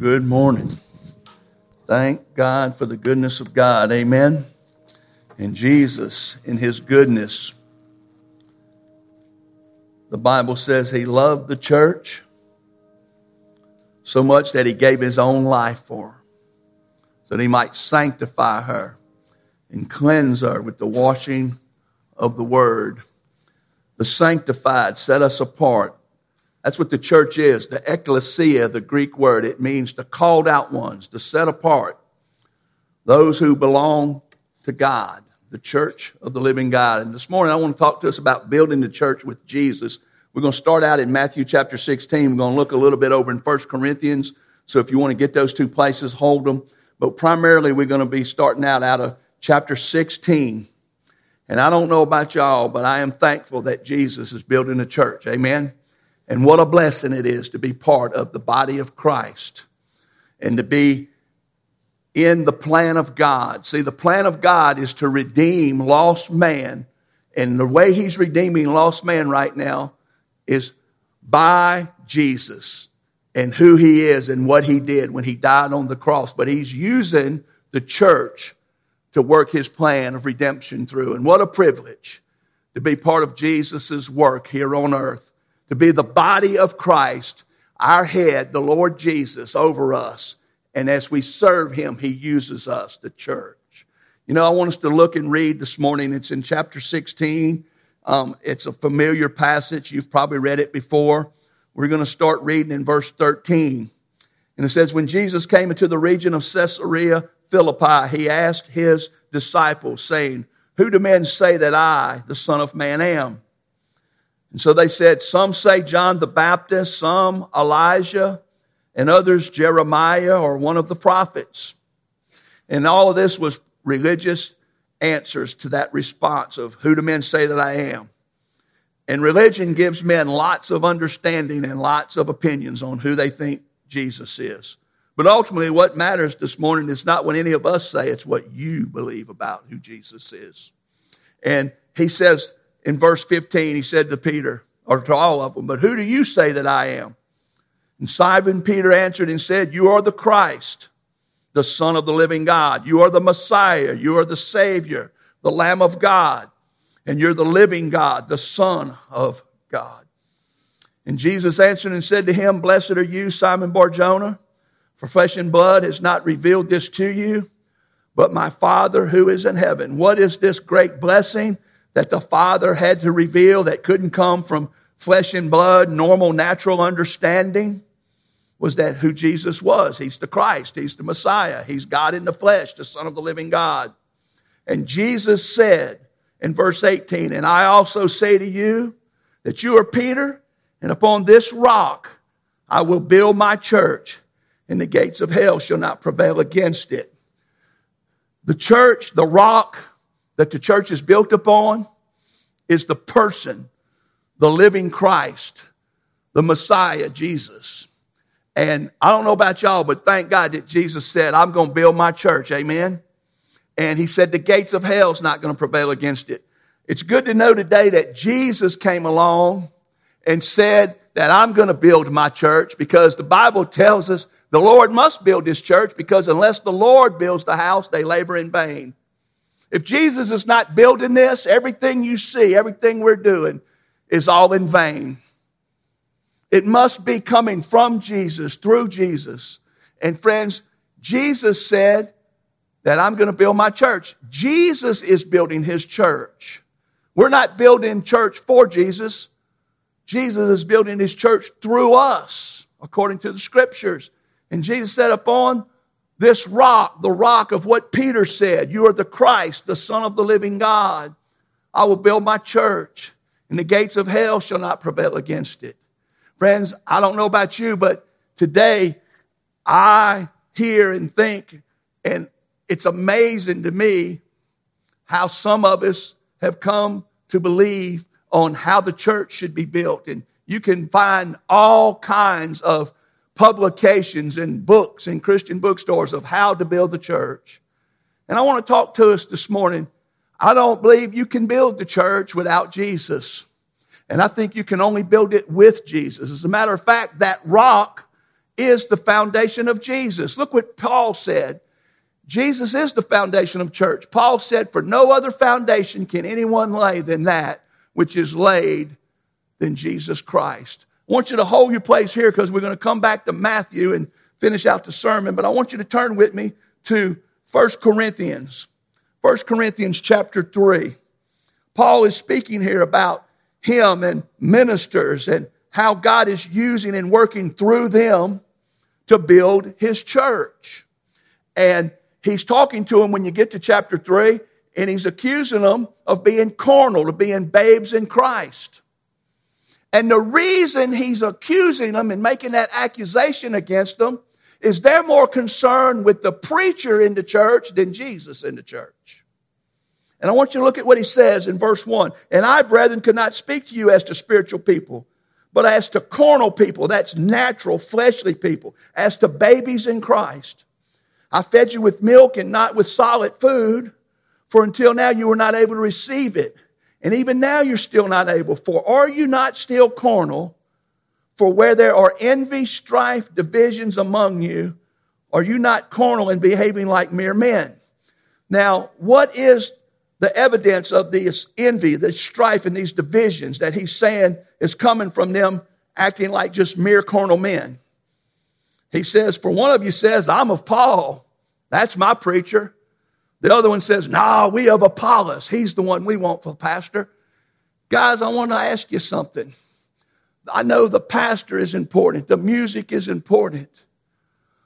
good morning. Thank God for the goodness of God. Amen. And Jesus, in his goodness, the Bible says he loved the church so much that he gave his own life for her so that he might sanctify her and cleanse her with the washing of the word. The sanctified set us apart that's what the church is. The ecclesia, the Greek word, it means the called out ones, the set apart, those who belong to God, the church of the living God. And this morning I want to talk to us about building the church with Jesus. We're going to start out in Matthew chapter 16. We're going to look a little bit over in 1 Corinthians. So if you want to get those two places, hold them. But primarily we're going to be starting out out of chapter 16. And I don't know about y'all, but I am thankful that Jesus is building a church. Amen. And what a blessing it is to be part of the body of Christ and to be in the plan of God. See, the plan of God is to redeem lost man. And the way he's redeeming lost man right now is by Jesus and who he is and what he did when he died on the cross. But he's using the church to work his plan of redemption through. And what a privilege to be part of Jesus' work here on earth to be the body of Christ, our head, the Lord Jesus, over us. And as we serve him, he uses us, the church. You know, I want us to look and read this morning. It's in chapter 16. Um, it's a familiar passage. You've probably read it before. We're going to start reading in verse 13. And it says, When Jesus came into the region of Caesarea Philippi, he asked his disciples, saying, Who do men say that I, the Son of Man, am? And so they said, some say John the Baptist, some Elijah, and others Jeremiah or one of the prophets. And all of this was religious answers to that response of who do men say that I am? And religion gives men lots of understanding and lots of opinions on who they think Jesus is. But ultimately, what matters this morning is not what any of us say, it's what you believe about who Jesus is. And he says, in verse 15, he said to Peter, or to all of them, But who do you say that I am? And Simon Peter answered and said, You are the Christ, the Son of the living God. You are the Messiah. You are the Savior, the Lamb of God. And you're the living God, the Son of God. And Jesus answered and said to him, Blessed are you, Simon Barjona, for flesh and blood has not revealed this to you, but my Father who is in heaven. What is this great blessing? That the Father had to reveal that couldn't come from flesh and blood, normal, natural understanding was that who Jesus was. He's the Christ. He's the Messiah. He's God in the flesh, the Son of the living God. And Jesus said in verse 18, And I also say to you that you are Peter, and upon this rock I will build my church, and the gates of hell shall not prevail against it. The church, the rock, that the church is built upon is the person, the living Christ, the Messiah, Jesus. And I don't know about y'all, but thank God that Jesus said, I'm going to build my church. Amen. And he said, the gates of hell is not going to prevail against it. It's good to know today that Jesus came along and said that I'm going to build my church because the Bible tells us the Lord must build his church because unless the Lord builds the house, they labor in vain. If Jesus is not building this, everything you see, everything we're doing is all in vain. It must be coming from Jesus, through Jesus. And friends, Jesus said that I'm going to build my church. Jesus is building his church. We're not building church for Jesus. Jesus is building his church through us, according to the scriptures. And Jesus said, upon this rock, the rock of what Peter said, you are the Christ, the Son of the living God. I will build my church, and the gates of hell shall not prevail against it. Friends, I don't know about you, but today I hear and think, and it's amazing to me how some of us have come to believe on how the church should be built. And you can find all kinds of publications and books in Christian bookstores of how to build the church. And I want to talk to us this morning. I don't believe you can build the church without Jesus. And I think you can only build it with Jesus. As a matter of fact, that rock is the foundation of Jesus. Look what Paul said. Jesus is the foundation of church. Paul said, For no other foundation can anyone lay than that which is laid than Jesus Christ. I want you to hold your place here because we're going to come back to Matthew and finish out the sermon, but I want you to turn with me to 1 Corinthians. 1 Corinthians chapter 3. Paul is speaking here about him and ministers and how God is using and working through them to build his church. And he's talking to them when you get to chapter 3, and he's accusing them of being carnal, of being babes in Christ. And the reason he's accusing them and making that accusation against them is they're more concerned with the preacher in the church than Jesus in the church. And I want you to look at what he says in verse 1. And I, brethren, could not speak to you as to spiritual people, but as to carnal people, that's natural, fleshly people, as to babies in Christ. I fed you with milk and not with solid food, for until now you were not able to receive it. And even now you're still not able. For are you not still carnal? For where there are envy, strife, divisions among you, are you not carnal and behaving like mere men? Now, what is the evidence of this envy, this strife, and these divisions that he's saying is coming from them acting like just mere carnal men? He says, For one of you says, I'm of Paul. That's my preacher. The other one says, Nah, we of Apollos. He's the one we want for pastor. Guys, I want to ask you something. I know the pastor is important, the music is important.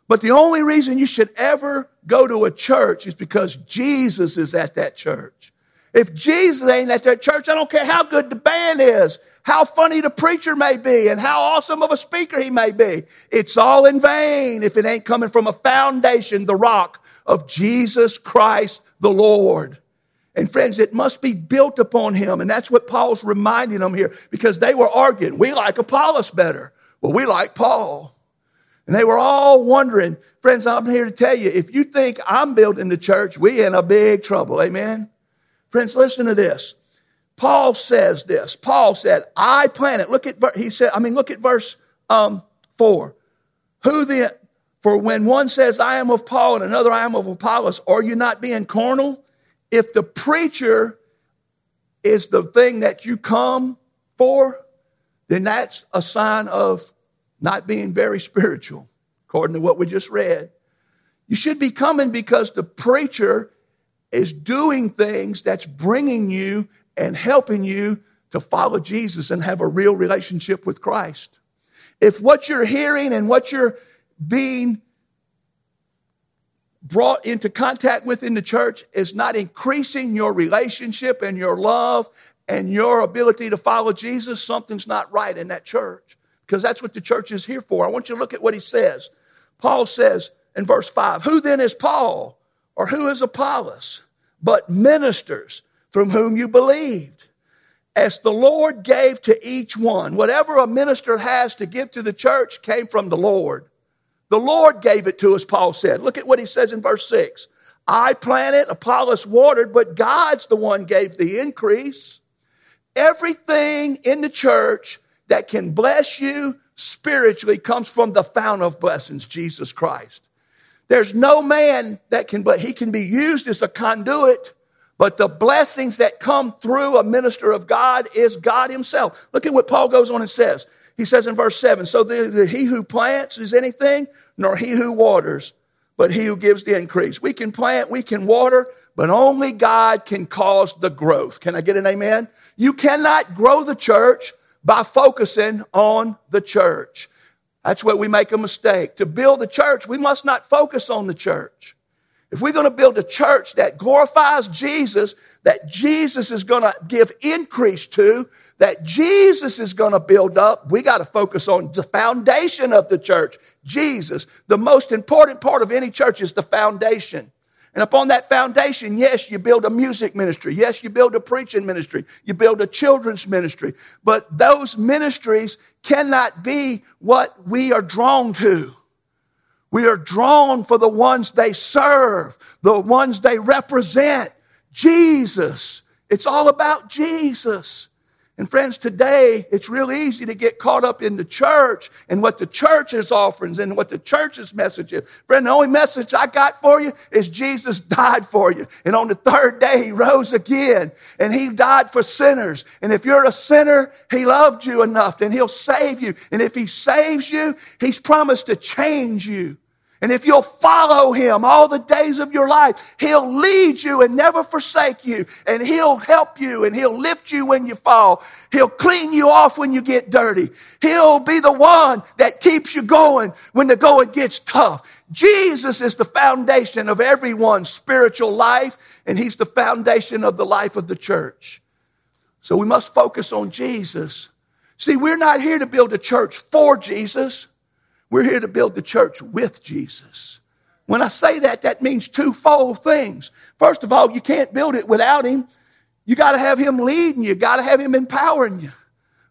But the only reason you should ever go to a church is because Jesus is at that church. If Jesus ain't at that church, I don't care how good the band is, how funny the preacher may be, and how awesome of a speaker he may be. It's all in vain if it ain't coming from a foundation, the rock of Jesus Christ the Lord. And friends, it must be built upon him. And that's what Paul's reminding them here because they were arguing. We like Apollos better. Well, we like Paul. And they were all wondering, friends, I'm here to tell you, if you think I'm building the church, we in a big trouble. Amen. Friends, listen to this. Paul says this. Paul said, I planted. Look at, he said, I mean, look at verse um, four. Who then, for when one says, I am of Paul, and another, I am of Apollos, are you not being carnal? If the preacher is the thing that you come for, then that's a sign of not being very spiritual, according to what we just read. You should be coming because the preacher is doing things that's bringing you and helping you to follow Jesus and have a real relationship with Christ. If what you're hearing and what you're being brought into contact with in the church is not increasing your relationship and your love and your ability to follow Jesus, something's not right in that church. Because that's what the church is here for. I want you to look at what he says. Paul says in verse 5 Who then is Paul or who is Apollos? But ministers from whom you believed. As the Lord gave to each one, whatever a minister has to give to the church came from the Lord. The Lord gave it to us, Paul said. Look at what he says in verse 6. I planted, Apollos watered, but God's the one gave the increase. Everything in the church that can bless you spiritually comes from the fountain of blessings, Jesus Christ. There's no man that can, but he can be used as a conduit, but the blessings that come through a minister of God is God himself. Look at what Paul goes on and says. He says in verse 7 So the, he who plants is anything, nor he who waters, but he who gives the increase. We can plant, we can water, but only God can cause the growth. Can I get an amen? You cannot grow the church by focusing on the church. That's where we make a mistake. To build the church, we must not focus on the church. If we're going to build a church that glorifies Jesus, that Jesus is going to give increase to, that Jesus is going to build up, we got to focus on the foundation of the church, Jesus. The most important part of any church is the foundation. And upon that foundation, yes, you build a music ministry. Yes, you build a preaching ministry. You build a children's ministry. But those ministries cannot be what we are drawn to. We are drawn for the ones they serve, the ones they represent. Jesus. It's all about Jesus. And friends, today it's real easy to get caught up in the church and what the church is offering and what the church's message is. Friend, the only message I got for you is Jesus died for you. And on the third day, he rose again and he died for sinners. And if you're a sinner, he loved you enough and he'll save you. And if he saves you, he's promised to change you. And if you'll follow him all the days of your life, he'll lead you and never forsake you. And he'll help you and he'll lift you when you fall. He'll clean you off when you get dirty. He'll be the one that keeps you going when the going gets tough. Jesus is the foundation of everyone's spiritual life, and he's the foundation of the life of the church. So we must focus on Jesus. See, we're not here to build a church for Jesus. We're here to build the church with Jesus. When I say that, that means twofold things. First of all, you can't build it without Him. You got to have Him leading you, got to have Him empowering you.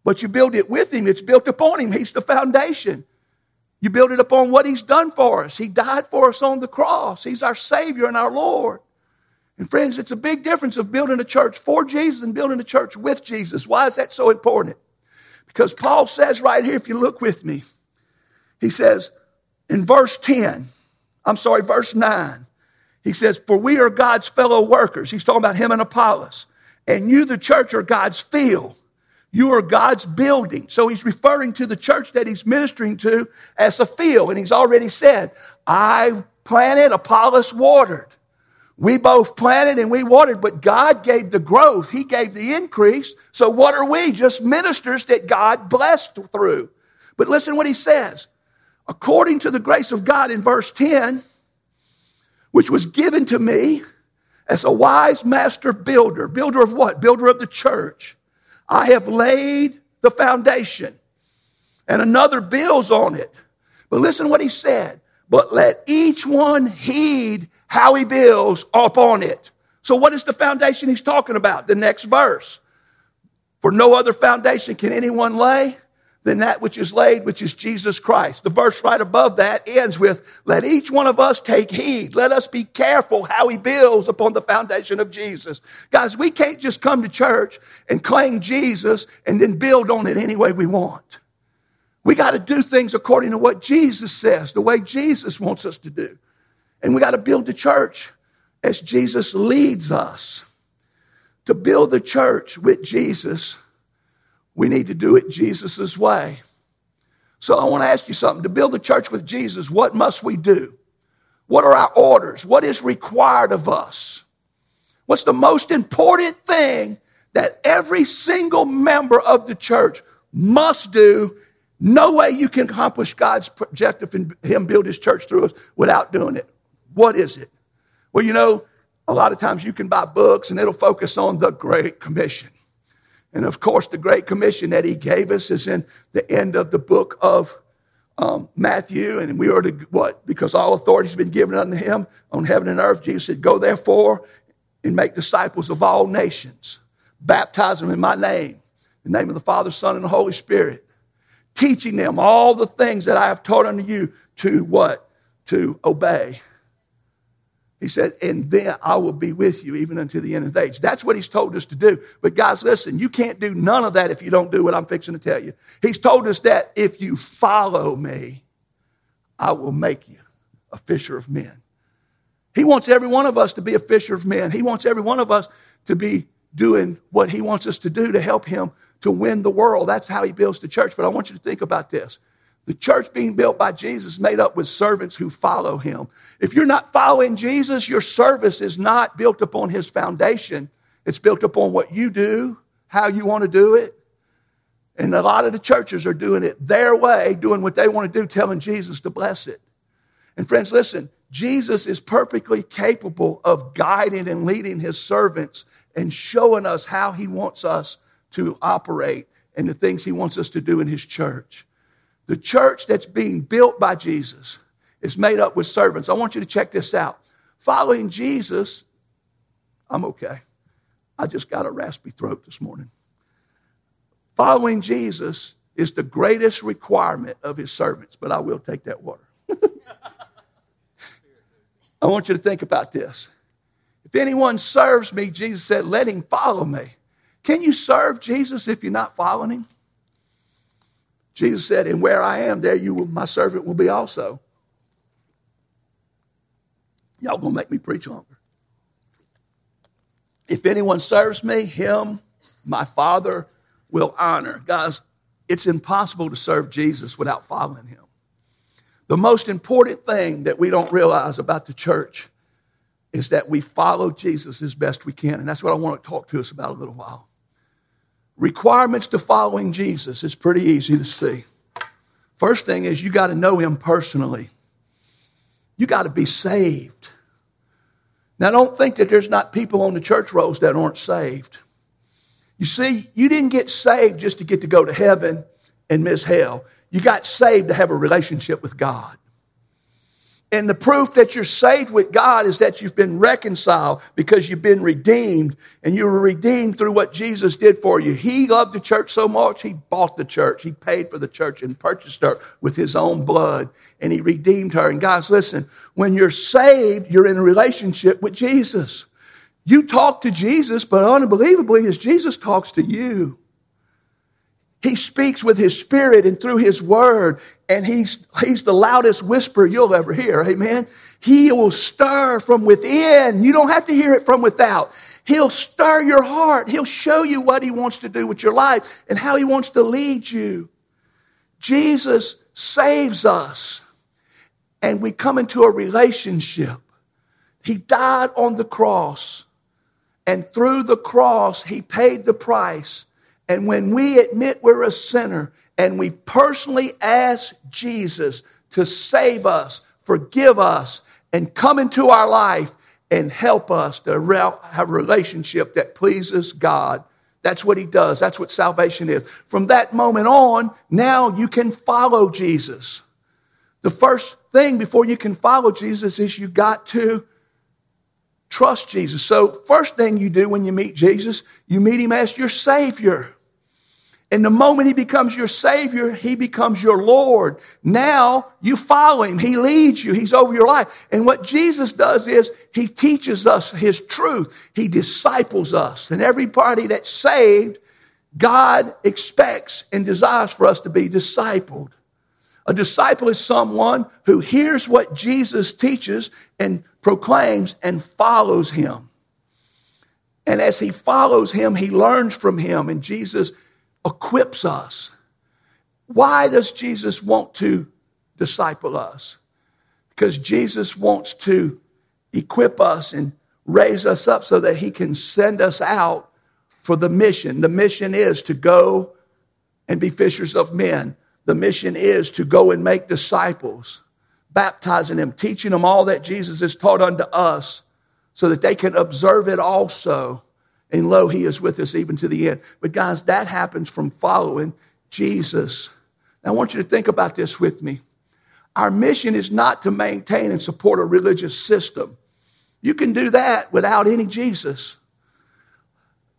But you build it with Him, it's built upon Him. He's the foundation. You build it upon what He's done for us. He died for us on the cross, He's our Savior and our Lord. And friends, it's a big difference of building a church for Jesus and building a church with Jesus. Why is that so important? Because Paul says right here, if you look with me, he says in verse 10, I'm sorry, verse 9, he says, For we are God's fellow workers. He's talking about him and Apollos. And you, the church, are God's field. You are God's building. So he's referring to the church that he's ministering to as a field. And he's already said, I planted, Apollos watered. We both planted and we watered, but God gave the growth. He gave the increase. So what are we? Just ministers that God blessed through. But listen what he says according to the grace of God in verse 10, which was given to me as a wise master builder. Builder of what? Builder of the church. I have laid the foundation, and another builds on it. But listen what he said. But let each one heed how he builds upon it. So, what is the foundation he's talking about? The next verse. For no other foundation can anyone lay than that which is laid, which is Jesus Christ. The verse right above that ends with, let each one of us take heed. Let us be careful how he builds upon the foundation of Jesus. Guys, we can't just come to church and claim Jesus and then build on it any way we want. We got to do things according to what Jesus says, the way Jesus wants us to do. And we got to build the church as Jesus leads us. To build the church with Jesus, we need to do it Jesus' way. So I want to ask you something. To build the church with Jesus, what must we do? What are our orders? What is required of us? What's the most important thing that every single member of the church must do? No way you can accomplish God's objective and Him build His church through us without doing it. What is it? Well, you know, a lot of times you can buy books and it'll focus on the Great Commission. And of course, the Great Commission that he gave us is in the end of the book of um, Matthew. And we are to what? Because all authority has been given unto him on heaven and earth. Jesus said, Go therefore and make disciples of all nations, baptize them in my name, in the name of the Father, Son, and the Holy Spirit, teaching them all the things that I have taught unto you to what? To obey. He said, and then I will be with you even unto the end of the age. That's what he's told us to do. But guys, listen, you can't do none of that if you don't do what I'm fixing to tell you. He's told us that if you follow me, I will make you a fisher of men. He wants every one of us to be a fisher of men. He wants every one of us to be doing what he wants us to do to help him to win the world. That's how he builds the church. But I want you to think about this. The church being built by Jesus made up with servants who follow him. If you're not following Jesus, your service is not built upon his foundation. It's built upon what you do, how you want to do it. And a lot of the churches are doing it their way, doing what they want to do, telling Jesus to bless it. And friends, listen, Jesus is perfectly capable of guiding and leading his servants and showing us how he wants us to operate and the things he wants us to do in his church. The church that's being built by Jesus is made up with servants. I want you to check this out. Following Jesus, I'm okay. I just got a raspy throat this morning. Following Jesus is the greatest requirement of his servants, but I will take that water. I want you to think about this. If anyone serves me, Jesus said, let him follow me. Can you serve Jesus if you're not following him? Jesus said, And where I am, there you will, my servant will be also. Y'all gonna make me preach longer. If anyone serves me, him my Father will honor. Guys, it's impossible to serve Jesus without following him. The most important thing that we don't realize about the church is that we follow Jesus as best we can. And that's what I want to talk to us about a little while. Requirements to following Jesus is pretty easy to see. First thing is you got to know him personally. You got to be saved. Now, don't think that there's not people on the church rolls that aren't saved. You see, you didn't get saved just to get to go to heaven and miss hell. You got saved to have a relationship with God. And the proof that you're saved with God is that you've been reconciled because you've been redeemed and you were redeemed through what Jesus did for you. He loved the church so much, he bought the church. He paid for the church and purchased her with his own blood and he redeemed her. And guys, listen, when you're saved, you're in a relationship with Jesus. You talk to Jesus, but unbelievably, as Jesus talks to you. He speaks with his spirit and through his word, and he's, he's the loudest whisper you'll ever hear. Amen. He will stir from within. You don't have to hear it from without. He'll stir your heart. He'll show you what he wants to do with your life and how he wants to lead you. Jesus saves us, and we come into a relationship. He died on the cross, and through the cross, he paid the price and when we admit we're a sinner and we personally ask Jesus to save us, forgive us, and come into our life and help us to have a relationship that pleases God. That's what he does. That's what salvation is. From that moment on, now you can follow Jesus. The first thing before you can follow Jesus is you got to trust Jesus. So, first thing you do when you meet Jesus, you meet him as your Savior. And the moment he becomes your Savior, he becomes your Lord. Now you follow him. He leads you. He's over your life. And what Jesus does is he teaches us his truth. He disciples us. And everybody that's saved, God expects and desires for us to be discipled. A disciple is someone who hears what Jesus teaches and proclaims and follows him. And as he follows him, he learns from him. And Jesus equips us. Why does Jesus want to disciple us? Because Jesus wants to equip us and raise us up so that he can send us out for the mission. The mission is to go and be fishers of men. The mission is to go and make disciples, baptizing them, teaching them all that Jesus has taught unto us, so that they can observe it also. And lo, he is with us even to the end. But guys, that happens from following Jesus. Now, I want you to think about this with me. Our mission is not to maintain and support a religious system. You can do that without any Jesus.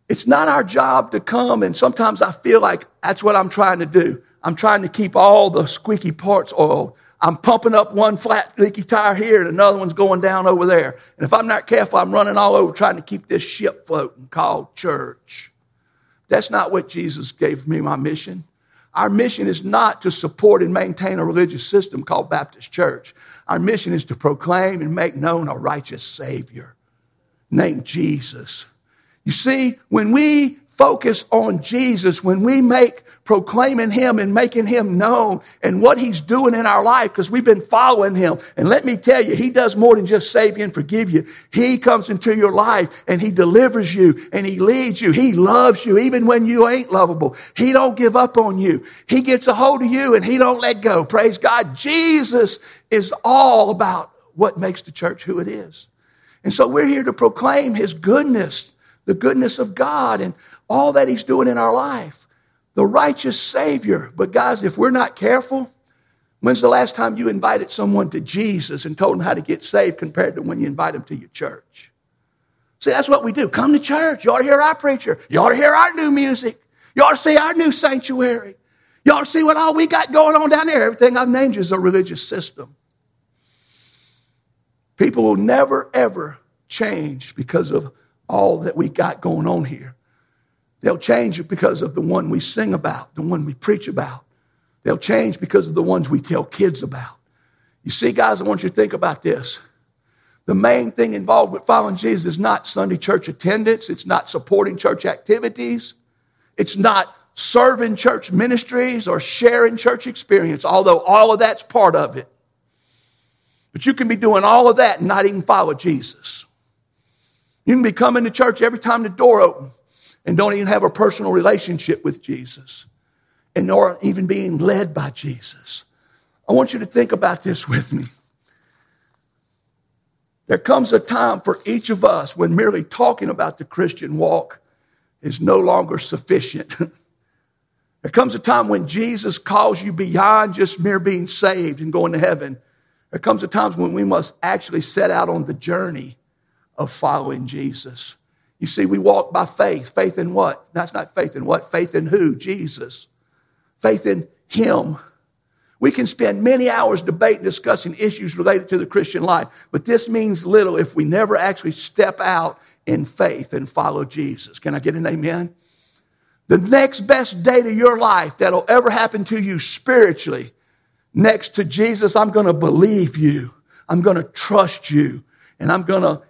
It's not our job to come, and sometimes I feel like that's what I'm trying to do. I'm trying to keep all the squeaky parts oiled. I'm pumping up one flat leaky tire here and another one's going down over there. And if I'm not careful, I'm running all over trying to keep this ship floating called church. That's not what Jesus gave me my mission. Our mission is not to support and maintain a religious system called Baptist Church. Our mission is to proclaim and make known a righteous Savior named Jesus. You see, when we focus on Jesus, when we make proclaiming Him and making Him known and what He's doing in our life because we've been following Him. And let me tell you, He does more than just save you and forgive you. He comes into your life and He delivers you and He leads you. He loves you even when you ain't lovable. He don't give up on you. He gets a hold of you and He don't let go. Praise God. Jesus is all about what makes the church who it is. And so we're here to proclaim His goodness, the goodness of God and all that He's doing in our life the righteous Savior. But guys, if we're not careful, when's the last time you invited someone to Jesus and told them how to get saved compared to when you invite them to your church? See, that's what we do. Come to church. You ought to hear our preacher. You ought to hear our new music. You ought to see our new sanctuary. You ought to see what all we got going on down there. Everything I've named is a religious system. People will never, ever change because of all that we got going on here. They'll change because of the one we sing about, the one we preach about. They'll change because of the ones we tell kids about. You see, guys, I want you to think about this. The main thing involved with following Jesus is not Sunday church attendance, it's not supporting church activities, it's not serving church ministries or sharing church experience, although all of that's part of it. But you can be doing all of that and not even follow Jesus. You can be coming to church every time the door opens and don't even have a personal relationship with Jesus and nor even being led by Jesus. I want you to think about this with me. There comes a time for each of us when merely talking about the Christian walk is no longer sufficient. there comes a time when Jesus calls you beyond just mere being saved and going to heaven. There comes a time when we must actually set out on the journey of following Jesus. You see, we walk by faith. Faith in what? That's not faith in what? Faith in who? Jesus. Faith in Him. We can spend many hours debating, discussing issues related to the Christian life, but this means little if we never actually step out in faith and follow Jesus. Can I get an amen? The next best day to your life that'll ever happen to you spiritually, next to Jesus, I'm going to believe you. I'm going to trust you. And I'm going to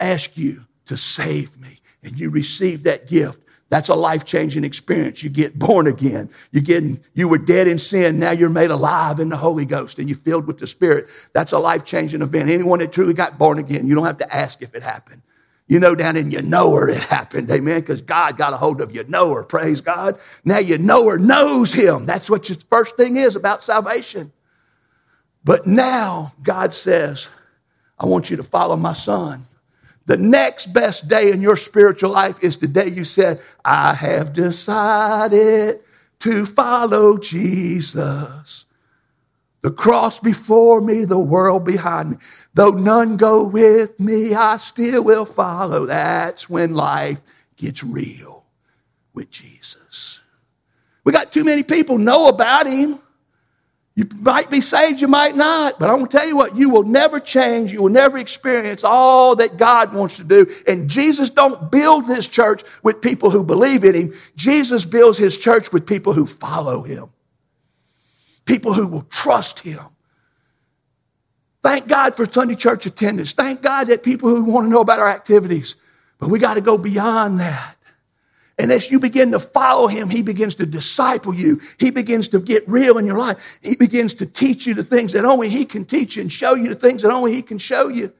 ask you to save me. And you receive that gift that's a life changing experience. You get born again. You get, you were dead in sin. Now you're made alive in the Holy Ghost and you're filled with the Spirit. That's a life changing event. Anyone that truly got born again, you don't have to ask if it happened. You know down in your knower it happened. Amen. Because God got a hold of your knower. Praise God. Now your knower knows him. That's what your first thing is about salvation. But now God says, I want you to follow my son. The next best day in your spiritual life is the day you said, I have decided to follow Jesus. The cross before me, the world behind me. Though none go with me, I still will follow. That's when life gets real with Jesus. We got too many people know about him. You might be saved, you might not, but I'm going to tell you what, you will never change, you will never experience all that God wants to do. And Jesus don't build his church with people who believe in him. Jesus builds his church with people who follow him. People who will trust him. Thank God for Sunday church attendance. Thank God that people who want to know about our activities. But we got to go beyond that. And as you begin to follow him, he begins to disciple you. He begins to get real in your life. He begins to teach you the things that only he can teach you and show you the things that only he can show you.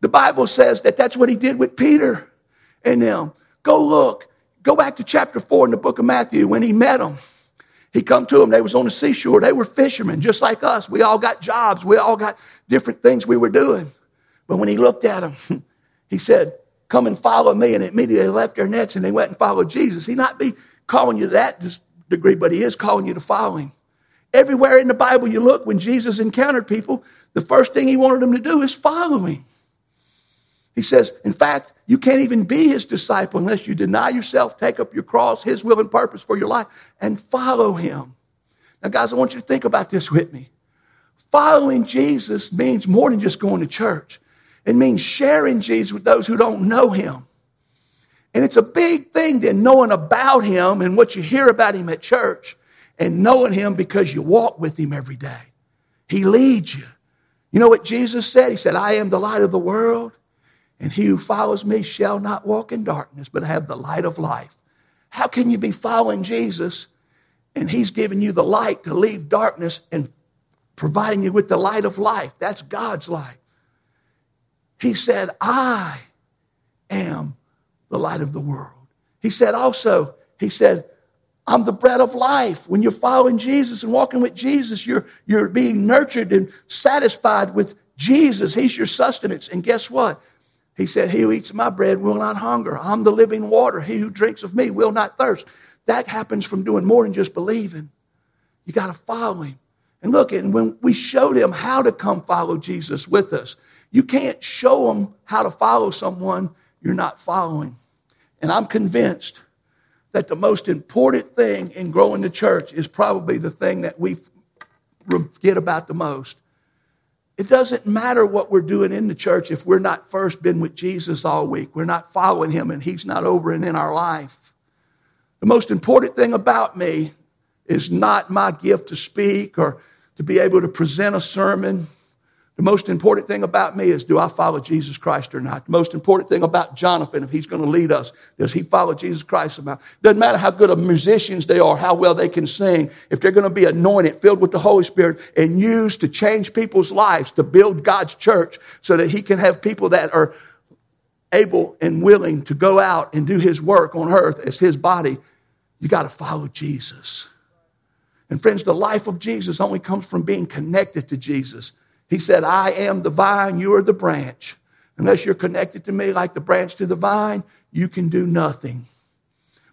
The Bible says that that's what he did with Peter and them. Go look. Go back to chapter 4 in the book of Matthew when he met them. He come to them. They was on the seashore. They were fishermen just like us. We all got jobs. We all got different things we were doing. But when he looked at them, he said, come and follow me. And immediately they left their nets and they went and followed Jesus. He not be calling you that degree, but he is calling you to follow him. Everywhere in the Bible you look, when Jesus encountered people, the first thing he wanted them to do is follow him. He says, in fact, you can't even be his disciple unless you deny yourself, take up your cross, his will and purpose for your life, and follow him. Now, guys, I want you to think about this with me. Following Jesus means more than just going to church. It means sharing Jesus with those who don't know him. And it's a big thing then knowing about him and what you hear about him at church and knowing him because you walk with him every day. He leads you. You know what Jesus said? He said, I am the light of the world, and he who follows me shall not walk in darkness, but have the light of life. How can you be following Jesus and he's giving you the light to leave darkness and providing you with the light of life? That's God's light. He said, I am the light of the world. He said also, he said, I'm the bread of life. When you're following Jesus and walking with Jesus, you're, you're being nurtured and satisfied with Jesus. He's your sustenance. And guess what? He said, He who eats my bread will not hunger. I'm the living water. He who drinks of me will not thirst. That happens from doing more than just believing. You got to follow him. And look, and when we showed him how to come follow Jesus with us, you can't show them how to follow someone you're not following. And I'm convinced that the most important thing in growing the church is probably the thing that we forget about the most. it doesn't matter what we're doing in the church if we're not first been with Jesus all week. We're not following him and he's not over and in our life. The most important thing about me is not my gift to speak or to be able to present a sermon. The most important thing about me is do I follow Jesus Christ or not? The most important thing about Jonathan, if he's going to lead us, does he follow Jesus Christ or not? Doesn't matter how good of musicians they are, how well they can sing, if they're going to be anointed, filled with the Holy Spirit, and used to change people's lives, to build God's church so that he can have people that are able and willing to go out and do his work on earth as his body, you got to follow Jesus. And friends, the life of Jesus only comes from being connected to Jesus. He said, I am the vine, you are the branch. Unless you're connected to me like the branch to the vine, you can do nothing.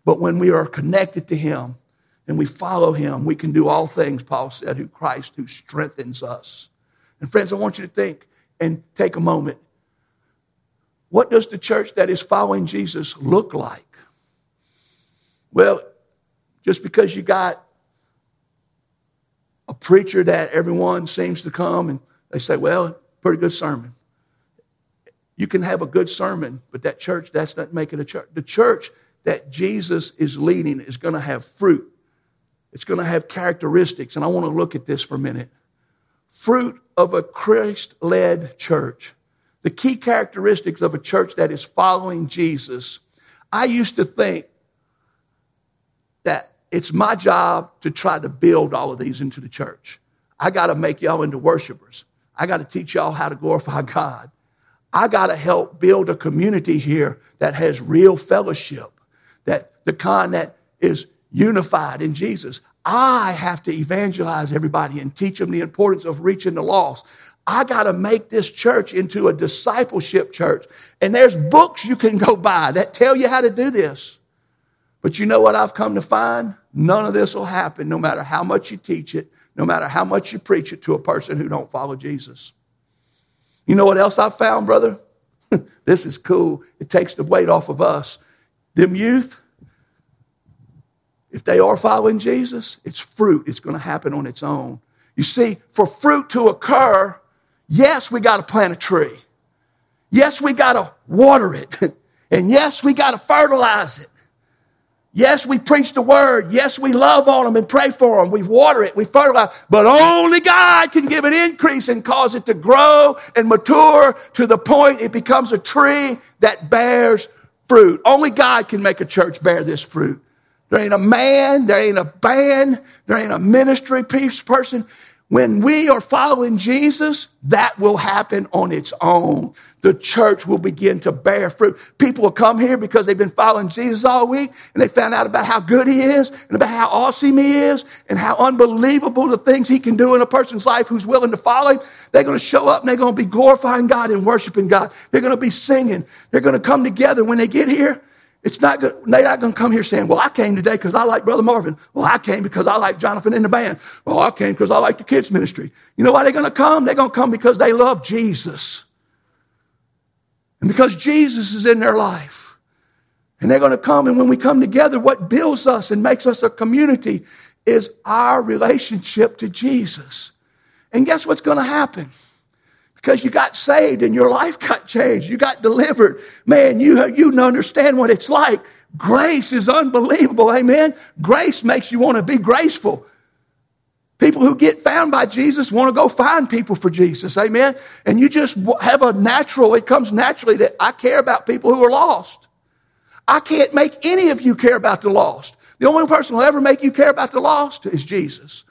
But when we are connected to Him and we follow Him, we can do all things, Paul said, who Christ who strengthens us. And friends, I want you to think and take a moment. What does the church that is following Jesus look like? Well, just because you got a preacher that everyone seems to come and they say, well, pretty good sermon. You can have a good sermon, but that church, that's not making a church. The church that Jesus is leading is going to have fruit. It's going to have characteristics. And I want to look at this for a minute. Fruit of a Christ led church. The key characteristics of a church that is following Jesus. I used to think that it's my job to try to build all of these into the church. I got to make y'all into worshipers. I got to teach y'all how to glorify God. I got to help build a community here that has real fellowship, that the kind that is unified in Jesus. I have to evangelize everybody and teach them the importance of reaching the lost. I got to make this church into a discipleship church. And there's books you can go buy that tell you how to do this. But you know what I've come to find? None of this will happen no matter how much you teach it, no matter how much you preach it to a person who don't follow Jesus. You know what else I found, brother? this is cool. It takes the weight off of us. Them youth, if they are following Jesus, it's fruit. It's going to happen on its own. You see, for fruit to occur, yes, we got to plant a tree. Yes, we got to water it. and yes, we got to fertilize it. Yes, we preach the word. Yes, we love on them and pray for them. We water it, we fertilize, but only God can give an increase and cause it to grow and mature to the point it becomes a tree that bears fruit. Only God can make a church bear this fruit. There ain't a man, there ain't a band, there ain't a ministry person. When we are following Jesus, that will happen on its own. The church will begin to bear fruit. People will come here because they've been following Jesus all week and they found out about how good he is and about how awesome he is and how unbelievable the things he can do in a person's life who's willing to follow him. They're going to show up and they're going to be glorifying God and worshiping God. They're going to be singing. They're going to come together when they get here. It's not good. They're not going to come here saying, well, I came today because I like Brother Marvin. Well, I came because I like Jonathan in the band. Well, I came because I like the kids ministry. You know why they're going to come? They're going to come because they love Jesus. And because Jesus is in their life. And they're going to come. And when we come together, what builds us and makes us a community is our relationship to Jesus. And guess what's going to happen? Because you got saved and your life got changed. You got delivered. Man, you, you understand what it's like. Grace is unbelievable. Amen. Grace makes you want to be graceful. People who get found by Jesus want to go find people for Jesus. Amen. And you just have a natural, it comes naturally that I care about people who are lost. I can't make any of you care about the lost. The only person who will ever make you care about the lost is Jesus.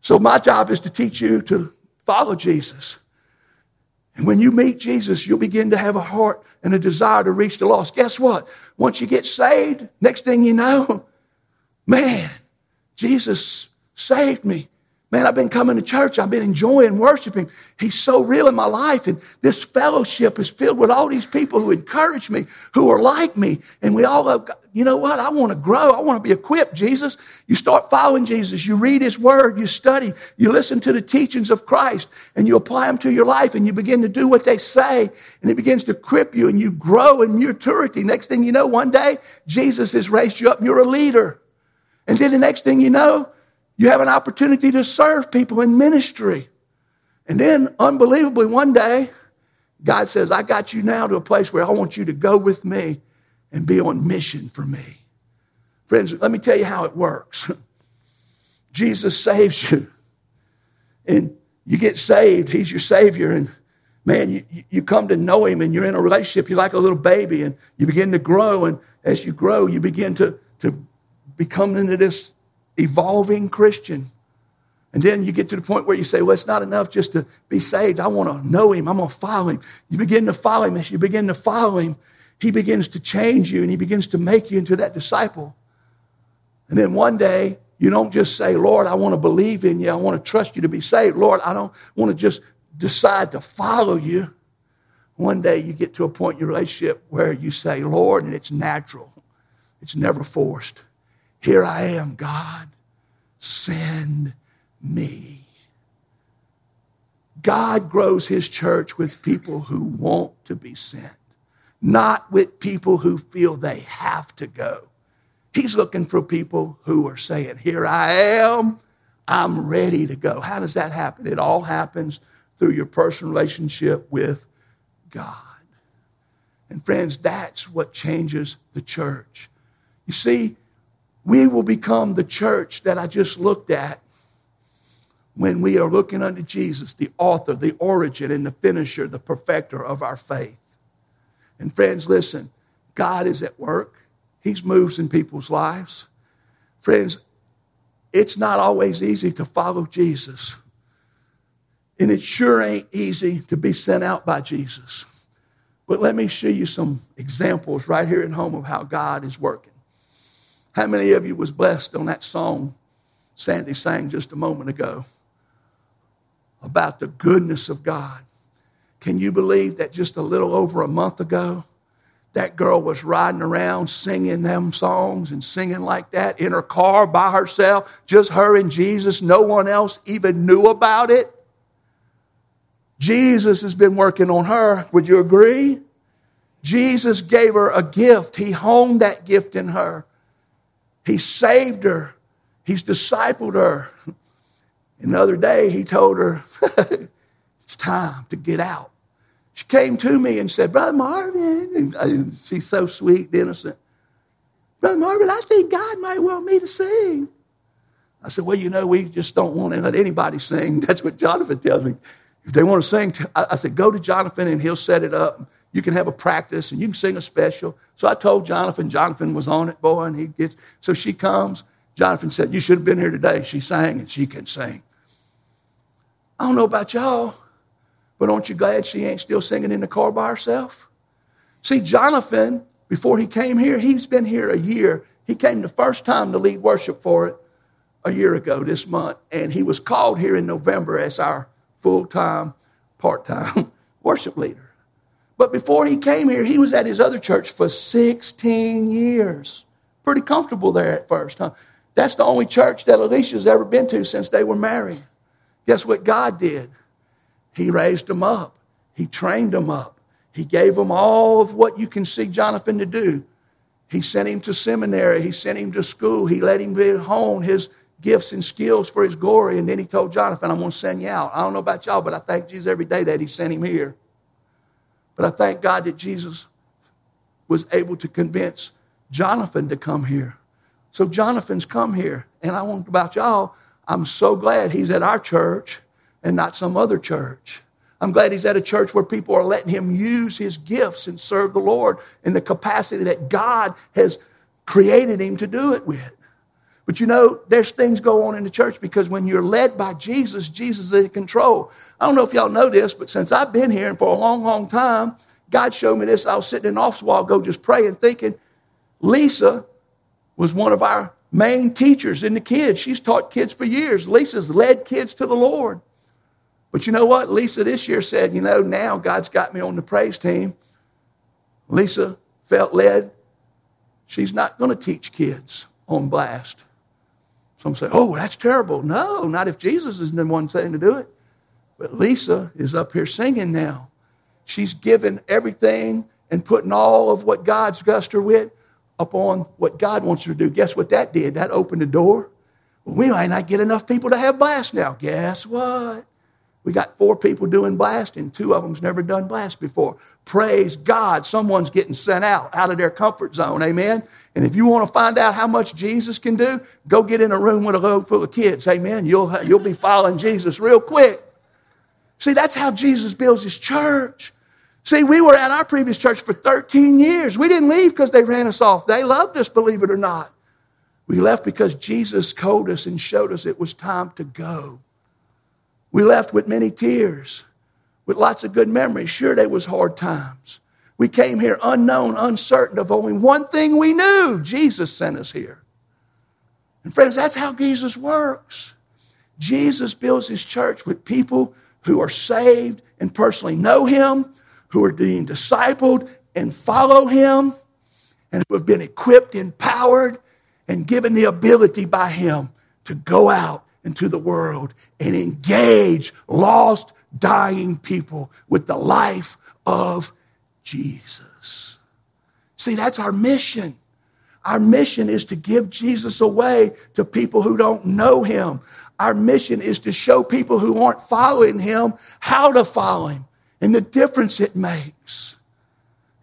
So my job is to teach you to follow Jesus. And when you meet Jesus, you'll begin to have a heart and a desire to reach the lost. Guess what? Once you get saved, next thing you know, man, Jesus saved me. Man, I've been coming to church. I've been enjoying worshiping. He's so real in my life. And this fellowship is filled with all these people who encourage me, who are like me. And we all have, you know what? I want to grow. I want to be equipped, Jesus. You start following Jesus. You read his word. You study. You listen to the teachings of Christ and you apply them to your life and you begin to do what they say and it begins to equip you and you grow in maturity. Next thing you know, one day, Jesus has raised you up and you're a leader. And then the next thing you know, you have an opportunity to serve people in ministry. And then, unbelievably, one day, God says, I got you now to a place where I want you to go with me and be on mission for me. Friends, let me tell you how it works. Jesus saves you, and you get saved. He's your Savior, and man, you, you come to know Him, and you're in a relationship. You're like a little baby, and you begin to grow. And as you grow, you begin to, to become into this evolving Christian. And then you get to the point where you say, well, it's not enough just to be saved. I want to know him. I'm going to follow him. You begin to follow him. As you begin to follow him, he begins to change you and he begins to make you into that disciple. And then one day, you don't just say, Lord, I want to believe in you. I want to trust you to be saved. Lord, I don't want to just decide to follow you. One day you get to a point in your relationship where you say, Lord, and it's natural. It's never forced. Here I am, God. Send me. God grows his church with people who want to be sent, not with people who feel they have to go. He's looking for people who are saying, Here I am, I'm ready to go. How does that happen? It all happens through your personal relationship with God. And friends, that's what changes the church. You see, we will become the church that I just looked at when we are looking unto Jesus, the author, the origin, and the finisher, the perfecter of our faith. And friends, listen, God is at work. He's moves in people's lives. Friends, it's not always easy to follow Jesus. And it sure ain't easy to be sent out by Jesus. But let me show you some examples right here at home of how God is working. How many of you was blessed on that song Sandy sang just a moment ago? about the goodness of God. Can you believe that just a little over a month ago, that girl was riding around singing them songs and singing like that in her car by herself, just her and Jesus. No one else even knew about it. Jesus has been working on her. Would you agree? Jesus gave her a gift. He honed that gift in her. He saved her. He's discipled her. And the other day, he told her, It's time to get out. She came to me and said, Brother Marvin, and uh, she's so sweet and innocent. Brother Marvin, I think God might want me to sing. I said, Well, you know, we just don't want to let anybody sing. That's what Jonathan tells me. If they want to sing, I said, Go to Jonathan and he'll set it up. You can have a practice and you can sing a special. So I told Jonathan, Jonathan was on it, boy, and he gets, so she comes. Jonathan said, You should have been here today. She sang and she can sing. I don't know about y'all, but aren't you glad she ain't still singing in the car by herself? See, Jonathan, before he came here, he's been here a year. He came the first time to lead worship for it a year ago this month, and he was called here in November as our full time, part time worship leader. But before he came here, he was at his other church for 16 years. Pretty comfortable there at first, huh? That's the only church that Alicia's ever been to since they were married. Guess what God did? He raised them up. He trained them up. He gave them all of what you can see Jonathan to do. He sent him to seminary. He sent him to school. He let him hone his gifts and skills for his glory. And then he told Jonathan, I'm going to send you out. I don't know about y'all, but I thank Jesus every day that he sent him here. But I thank God that Jesus was able to convince Jonathan to come here. So Jonathan's come here. And I want about y'all, I'm so glad he's at our church and not some other church. I'm glad he's at a church where people are letting him use his gifts and serve the Lord in the capacity that God has created him to do it with. But you know, there's things go on in the church because when you're led by Jesus, Jesus is in control. I don't know if y'all know this, but since I've been here and for a long, long time, God showed me this. I was sitting in the office a while ago just praying, thinking, Lisa was one of our main teachers in the kids. She's taught kids for years. Lisa's led kids to the Lord. But you know what? Lisa this year said, you know, now God's got me on the praise team. Lisa felt led. She's not going to teach kids on blast. Some say, oh, that's terrible. No, not if Jesus is the one saying to do it. But Lisa is up here singing now. She's given everything and putting all of what God's gushed her with upon what God wants her to do. Guess what that did? That opened the door. We might not get enough people to have blast now. Guess what? We got four people doing blasting. Two of them's never done blast before. Praise God. Someone's getting sent out, out of their comfort zone. Amen. And if you want to find out how much Jesus can do, go get in a room with a room full of kids. Amen. You'll, you'll be following Jesus real quick. See, that's how Jesus builds his church. See, we were at our previous church for 13 years. We didn't leave because they ran us off. They loved us, believe it or not. We left because Jesus told us and showed us it was time to go. We left with many tears, with lots of good memories. Sure, there was hard times. We came here unknown, uncertain of only one thing we knew. Jesus sent us here. And friends, that's how Jesus works. Jesus builds his church with people who are saved and personally know him, who are being discipled and follow him, and who have been equipped, empowered, and given the ability by him to go out into the world and engage lost, dying people with the life of Jesus. See, that's our mission. Our mission is to give Jesus away to people who don't know him. Our mission is to show people who aren't following him how to follow him and the difference it makes.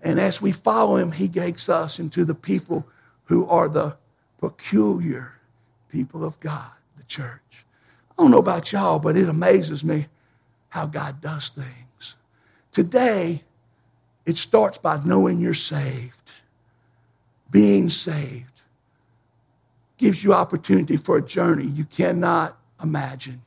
And as we follow him, he takes us into the people who are the peculiar people of God, the church. I don't know about y'all, but it amazes me how God does things. Today, it starts by knowing you're saved. Being saved gives you opportunity for a journey you cannot imagine.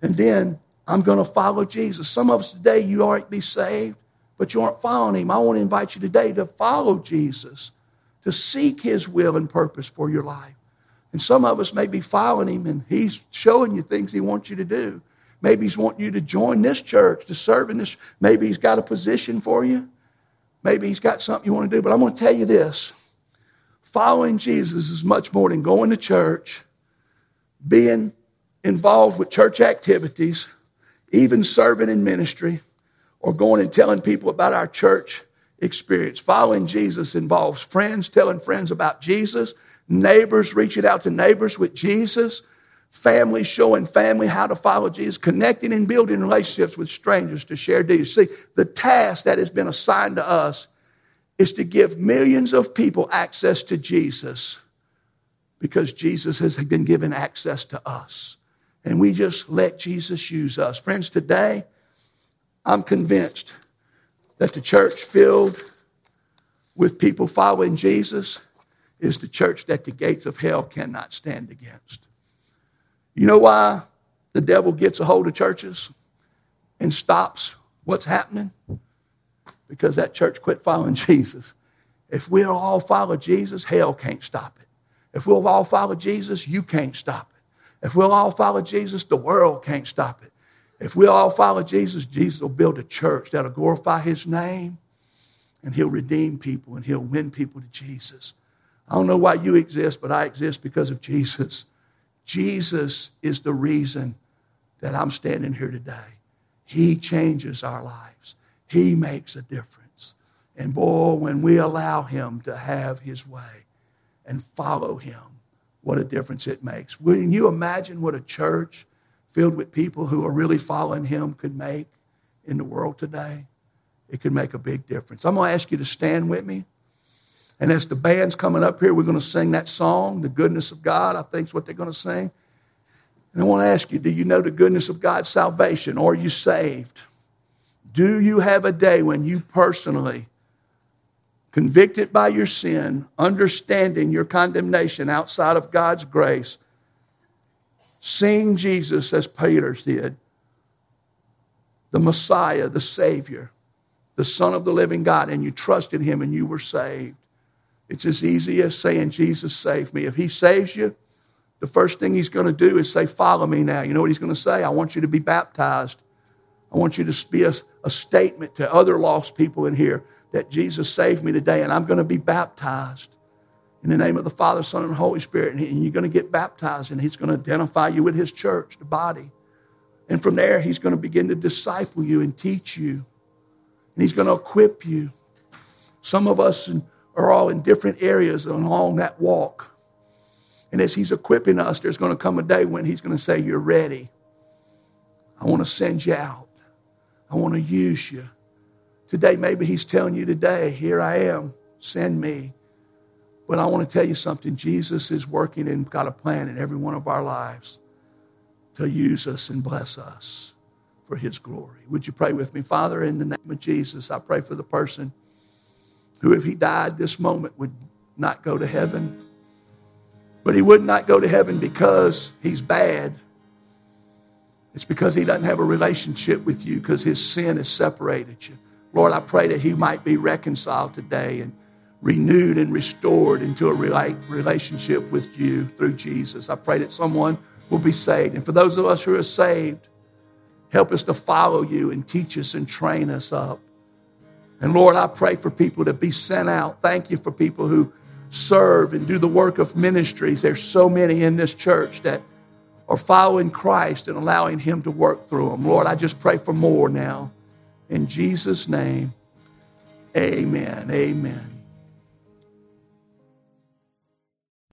And then I'm going to follow Jesus. Some of us today, you aren't be saved, but you aren't following him. I want to invite you today to follow Jesus, to seek his will and purpose for your life. And some of us may be following him and he's showing you things he wants you to do. Maybe he's wanting you to join this church, to serve in this. Maybe he's got a position for you. Maybe he's got something you want to do. But I'm going to tell you this following Jesus is much more than going to church, being involved with church activities, even serving in ministry, or going and telling people about our church experience. Following Jesus involves friends telling friends about Jesus, neighbors reaching out to neighbors with Jesus, family showing family how to follow Jesus, connecting and building relationships with strangers to share Jesus. See, the task that has been assigned to us is to give millions of people access to Jesus because Jesus has been given access to us and we just let Jesus use us. Friends, today, I'm convinced that the church filled with people following Jesus is the church that the gates of hell cannot stand against. You know why the devil gets a hold of churches and stops what's happening? Because that church quit following Jesus. If we'll all follow Jesus, hell can't stop it. If we'll all follow Jesus, you can't stop it. If we'll all follow Jesus, the world can't stop it. If we'll all follow Jesus, Jesus will build a church that'll glorify his name and he'll redeem people and he'll win people to Jesus. I don't know why you exist, but I exist because of Jesus. Jesus is the reason that I'm standing here today. He changes our lives, He makes a difference. And boy, when we allow Him to have His way and follow Him, what a difference it makes. Can you imagine what a church filled with people who are really following Him could make in the world today? It could make a big difference. I'm going to ask you to stand with me. And as the band's coming up here, we're going to sing that song, The Goodness of God, I think is what they're going to sing. And I want to ask you do you know the goodness of God's salvation? Are you saved? Do you have a day when you personally convicted by your sin, understanding your condemnation outside of God's grace, seeing Jesus as Peter did, the Messiah, the Savior, the Son of the living God, and you trusted Him and you were saved. It's as easy as saying, Jesus saved me. If He saves you, the first thing He's going to do is say, Follow me now. You know what He's going to say? I want you to be baptized. I want you to be a, a statement to other lost people in here that Jesus saved me today, and I'm going to be baptized in the name of the Father, Son, and Holy Spirit. And you're going to get baptized, and He's going to identify you with His church, the body. And from there, He's going to begin to disciple you and teach you. And He's going to equip you. Some of us are all in different areas along that walk. And as He's equipping us, there's going to come a day when He's going to say, You're ready. I want to send you out. I want to use you. Today, maybe He's telling you today, Here I am, send me. But I want to tell you something Jesus is working and got a plan in every one of our lives to use us and bless us for His glory. Would you pray with me? Father, in the name of Jesus, I pray for the person who, if he died this moment, would not go to heaven. But he would not go to heaven because he's bad. It's because he doesn't have a relationship with you because his sin has separated you. Lord, I pray that he might be reconciled today and renewed and restored into a relationship with you through Jesus. I pray that someone will be saved. And for those of us who are saved, help us to follow you and teach us and train us up. And Lord, I pray for people to be sent out. Thank you for people who serve and do the work of ministries. There's so many in this church that are following Christ and allowing Him to work through them. Lord, I just pray for more now. In Jesus' name, amen. Amen.